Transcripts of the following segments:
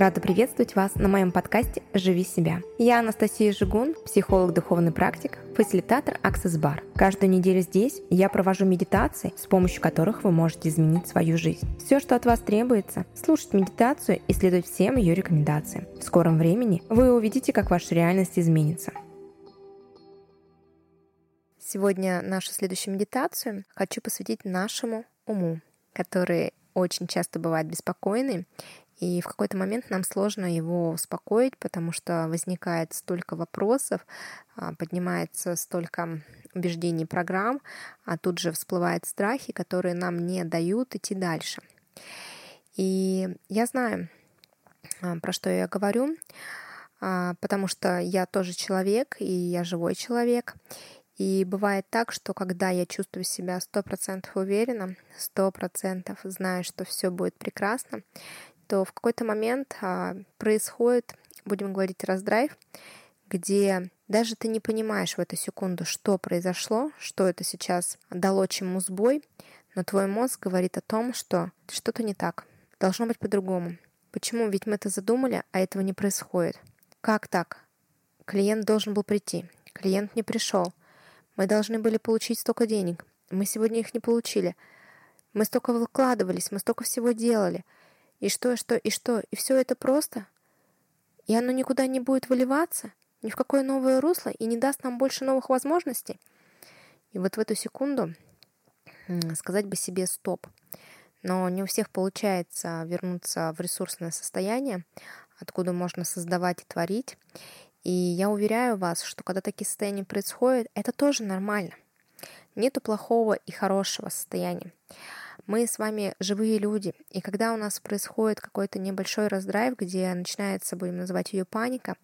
Рада приветствовать вас на моем подкасте «Живи себя». Я Анастасия Жигун, психолог, духовный практик, фасилитатор Access Bar. Каждую неделю здесь я провожу медитации, с помощью которых вы можете изменить свою жизнь. Все, что от вас требуется, слушать медитацию и следовать всем ее рекомендациям. В скором времени вы увидите, как ваша реальность изменится. Сегодня нашу следующую медитацию хочу посвятить нашему уму, который очень часто бывает беспокойный и в какой-то момент нам сложно его успокоить, потому что возникает столько вопросов, а, поднимается столько убеждений программ, а тут же всплывают страхи, которые нам не дают идти дальше. И я знаю, а, про что я говорю, а, потому что я тоже человек, и я живой человек. И бывает так, что когда я чувствую себя сто процентов уверенно, сто процентов знаю, что все будет прекрасно, то в какой-то момент а, происходит, будем говорить, раздрайв, где даже ты не понимаешь в эту секунду, что произошло, что это сейчас дало чему сбой, но твой мозг говорит о том, что что-то не так, должно быть по-другому. Почему? Ведь мы это задумали, а этого не происходит. Как так? Клиент должен был прийти, клиент не пришел. Мы должны были получить столько денег, мы сегодня их не получили. Мы столько выкладывались, мы столько всего делали — и что, и что, и что? И все это просто? И оно никуда не будет выливаться? Ни в какое новое русло? И не даст нам больше новых возможностей? И вот в эту секунду сказать бы себе «стоп». Но не у всех получается вернуться в ресурсное состояние, откуда можно создавать и творить. И я уверяю вас, что когда такие состояния происходят, это тоже нормально. Нету плохого и хорошего состояния. Мы с вами живые люди, и когда у нас происходит какой-то небольшой раздрайв, где начинается, будем называть ее паника,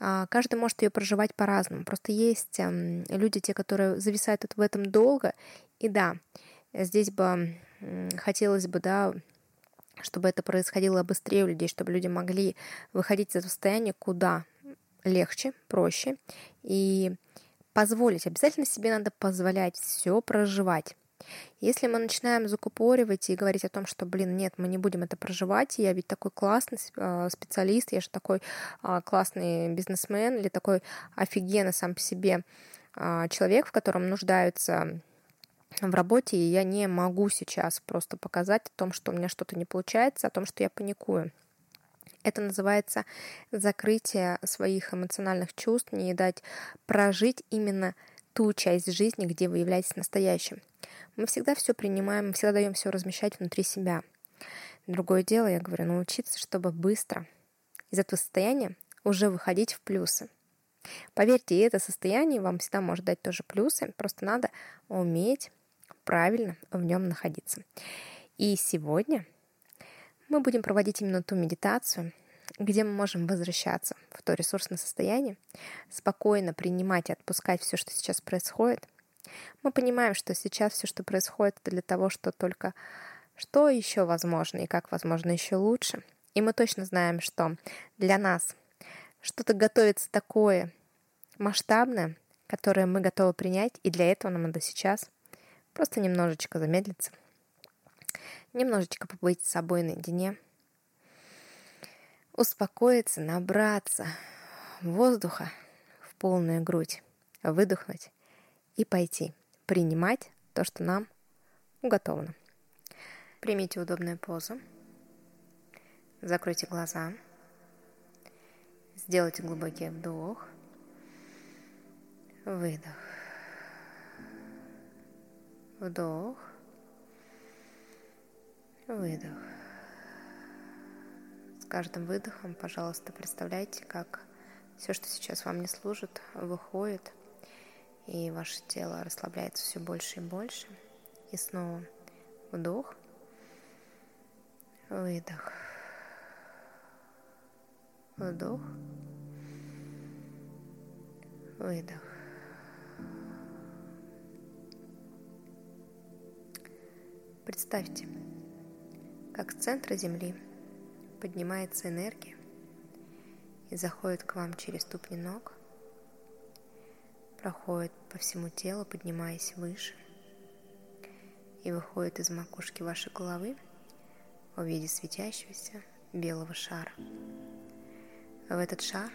а, каждый может ее проживать по-разному. Просто есть эм, люди, те, которые зависают в этом долго, и да, здесь бы хотелось бы, да, чтобы это происходило быстрее у людей, чтобы люди могли выходить из состояния куда легче, проще и позволить. Обязательно себе надо позволять все проживать. Если мы начинаем закупоривать и говорить о том, что, блин, нет, мы не будем это проживать, я ведь такой классный а, специалист, я же такой а, классный бизнесмен или такой офигенный сам по себе а, человек, в котором нуждаются в работе, и я не могу сейчас просто показать о том, что у меня что-то не получается, о том, что я паникую. Это называется закрытие своих эмоциональных чувств, не дать прожить именно ту часть жизни, где вы являетесь настоящим. Мы всегда все принимаем, всегда даем все размещать внутри себя. Другое дело, я говорю, научиться, чтобы быстро из этого состояния уже выходить в плюсы. Поверьте, это состояние вам всегда может дать тоже плюсы, просто надо уметь правильно в нем находиться. И сегодня мы будем проводить именно ту медитацию, где мы можем возвращаться в то ресурсное состояние, спокойно принимать и отпускать все, что сейчас происходит. Мы понимаем, что сейчас все, что происходит, это для того, что только что еще возможно и как возможно еще лучше. И мы точно знаем, что для нас что-то готовится такое масштабное, которое мы готовы принять, и для этого нам надо сейчас просто немножечко замедлиться, немножечко побыть с собой наедине, успокоиться, набраться воздуха в полную грудь, выдохнуть и пойти принимать то, что нам уготовано. Примите удобную позу, закройте глаза, сделайте глубокий вдох, выдох, вдох, выдох. С каждым выдохом, пожалуйста, представляйте, как все, что сейчас вам не служит, выходит, и ваше тело расслабляется все больше и больше. И снова вдох, выдох, вдох, выдох. Представьте, как с центра Земли – поднимается энергия и заходит к вам через ступни ног, проходит по всему телу, поднимаясь выше, и выходит из макушки вашей головы в виде светящегося белого шара. В этот шар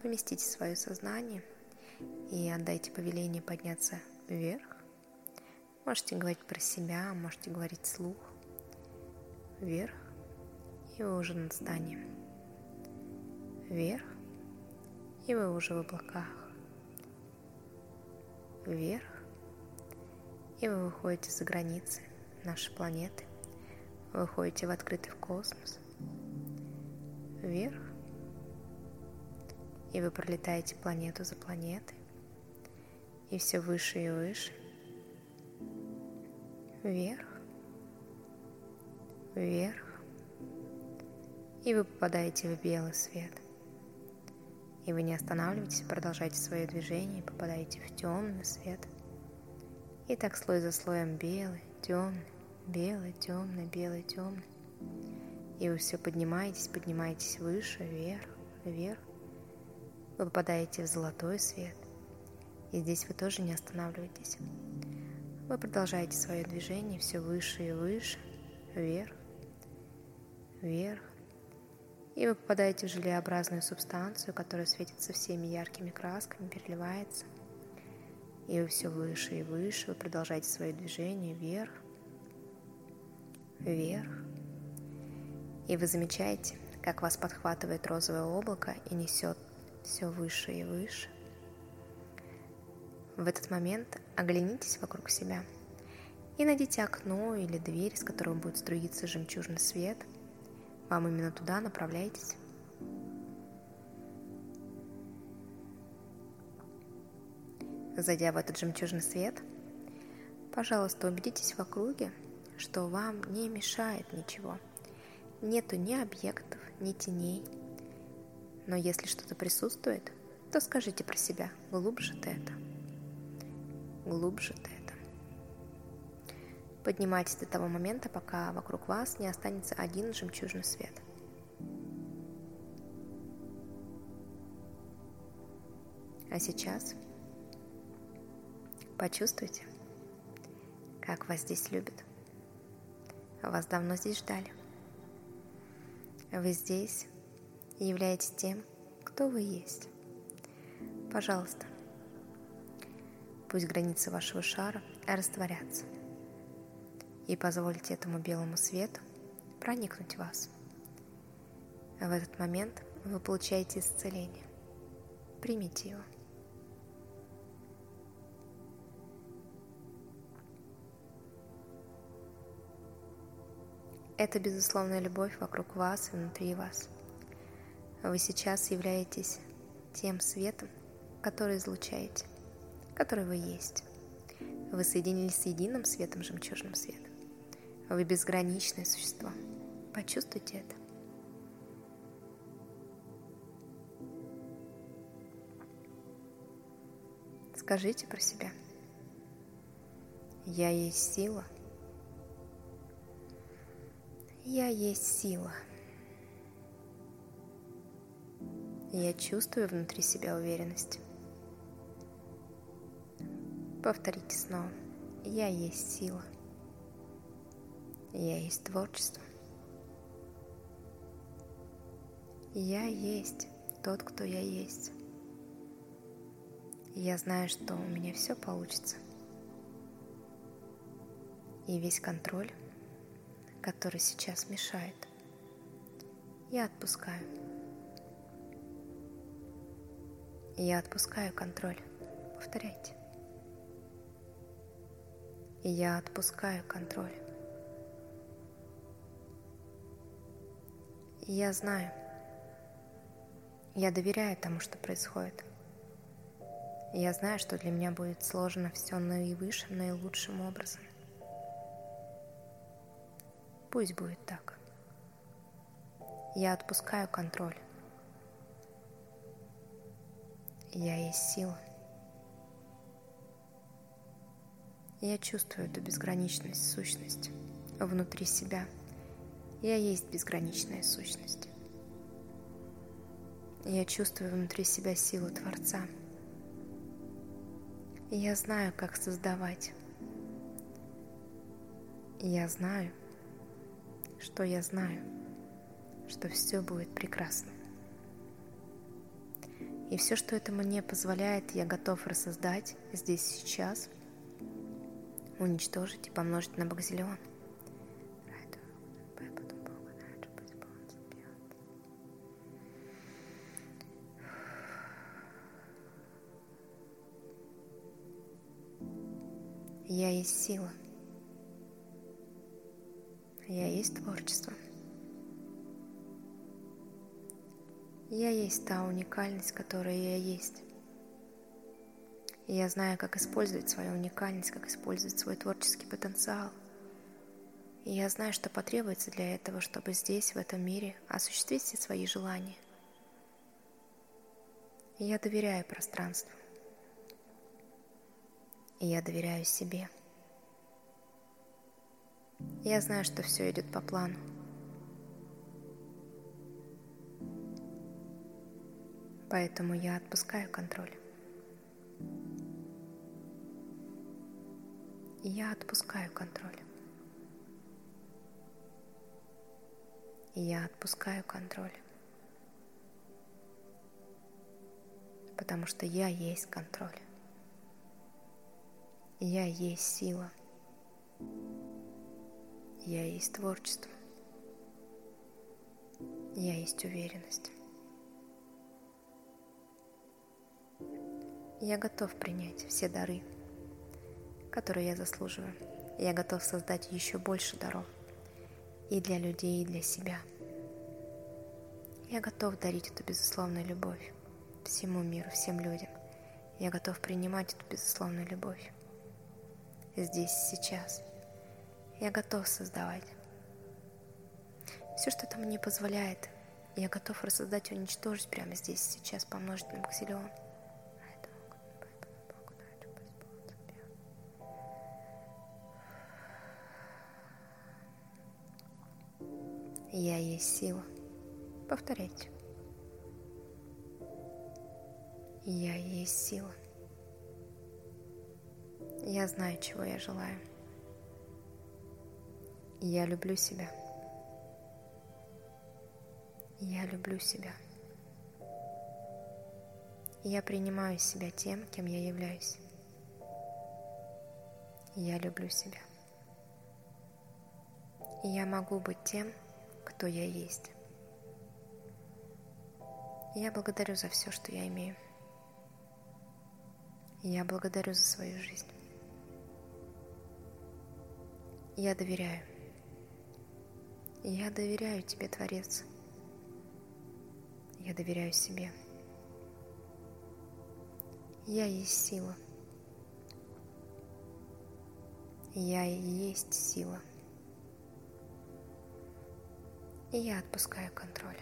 поместите свое сознание и отдайте повеление подняться вверх. Можете говорить про себя, можете говорить вслух. Вверх, и вы уже над зданием. Вверх, и вы уже в облаках. Вверх, и вы выходите за границы нашей планеты. Выходите в открытый космос. Вверх, и вы пролетаете планету за планетой, и все выше и выше, вверх, вверх, и вы попадаете в белый свет. И вы не останавливаетесь, продолжаете свое движение попадаете в темный свет. И так слой за слоем белый, темный, белый, темный, белый, темный. И вы все поднимаетесь, поднимаетесь выше, вверх, вверх. Вы попадаете в золотой свет. И здесь вы тоже не останавливаетесь. Вы продолжаете свое движение все выше и выше, вверх, вверх. И вы попадаете в желеобразную субстанцию, которая светится всеми яркими красками, переливается. И вы все выше и выше, вы продолжаете свое движение вверх, вверх. И вы замечаете, как вас подхватывает розовое облако и несет все выше и выше. В этот момент оглянитесь вокруг себя и найдите окно или дверь, с которого будет струиться жемчужный свет. Вам именно туда направляйтесь. Зайдя в этот жемчужный свет, пожалуйста, убедитесь в округе, что вам не мешает ничего. Нету ни объектов, ни теней – но если что-то присутствует, то скажите про себя, глубже ты это. Глубже ты. Поднимайтесь до того момента, пока вокруг вас не останется один жемчужный свет. А сейчас почувствуйте, как вас здесь любят. Вас давно здесь ждали. Вы здесь и являетесь тем, кто вы есть. Пожалуйста, пусть границы вашего шара растворятся и позвольте этому белому свету проникнуть в вас. В этот момент вы получаете исцеление. Примите его. Это безусловная любовь вокруг вас и внутри вас – вы сейчас являетесь тем светом, который излучаете, который вы есть. Вы соединились с единым светом, жемчужным светом. Вы безграничное существо. Почувствуйте это. Скажите про себя. Я есть сила. Я есть сила. Я чувствую внутри себя уверенность. Повторите снова. Я есть сила. Я есть творчество. Я есть тот, кто я есть. Я знаю, что у меня все получится. И весь контроль, который сейчас мешает, я отпускаю. Я отпускаю контроль. Повторяйте. Я отпускаю контроль. Я знаю. Я доверяю тому, что происходит. Я знаю, что для меня будет сложно все наивысшим, наилучшим образом. Пусть будет так. Я отпускаю контроль. Я есть сила. Я чувствую эту безграничность, сущность внутри себя. Я есть безграничная сущность. Я чувствую внутри себя силу Творца. я знаю, как создавать. я знаю, что я знаю. что все будет прекрасно. И все, что это мне позволяет, я готов рассоздать здесь сейчас, уничтожить и помножить на бакзиллион. Я есть сила. Я есть творчество. Я есть та уникальность, которая я есть. И я знаю, как использовать свою уникальность, как использовать свой творческий потенциал. И я знаю, что потребуется для этого, чтобы здесь, в этом мире, осуществить все свои желания. И я доверяю пространству. И я доверяю себе. Я знаю, что все идет по плану. Поэтому я отпускаю контроль. Я отпускаю контроль. Я отпускаю контроль. Потому что я есть контроль. Я есть сила. Я есть творчество. Я есть уверенность. Я готов принять все дары, которые я заслуживаю. Я готов создать еще больше даров и для людей, и для себя. Я готов дарить эту безусловную любовь всему миру, всем людям. Я готов принимать эту безусловную любовь здесь сейчас. Я готов создавать. Все, что это мне позволяет, я готов рассоздать и уничтожить прямо здесь сейчас, помножить на баксиллион. Я есть сила. Повторяйте. Я есть сила. Я знаю, чего я желаю. Я люблю себя. Я люблю себя. Я принимаю себя тем, кем я являюсь. Я люблю себя. Я могу быть тем, кто я есть. Я благодарю за все, что я имею. Я благодарю за свою жизнь. Я доверяю. Я доверяю тебе, Творец. Я доверяю себе. Я есть сила. Я и есть сила. И я отпускаю контроль.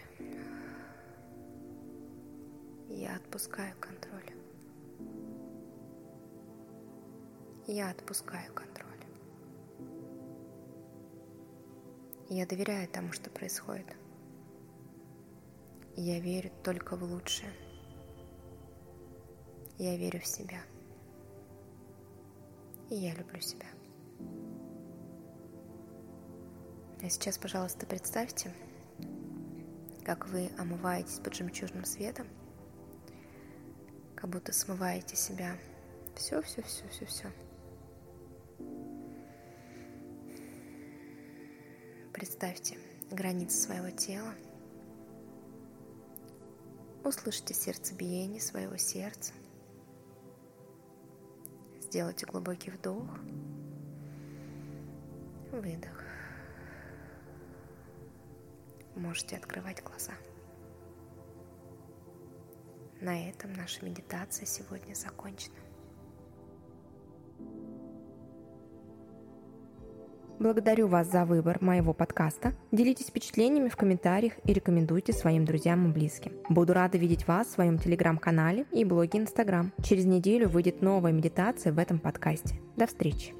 Я отпускаю контроль. Я отпускаю контроль. Я доверяю тому, что происходит. Я верю только в лучшее. Я верю в себя. И я люблю себя. А сейчас, пожалуйста, представьте, как вы омываетесь под жемчужным светом, как будто смываете себя. Все, Представьте границы своего тела. Услышите сердцебиение своего сердца. Сделайте глубокий вдох, выдох. Можете открывать глаза. На этом наша медитация сегодня закончена. Благодарю вас за выбор моего подкаста. Делитесь впечатлениями в комментариях и рекомендуйте своим друзьям и близким. Буду рада видеть вас в своем телеграм-канале и блоге Инстаграм. Через неделю выйдет новая медитация в этом подкасте. До встречи!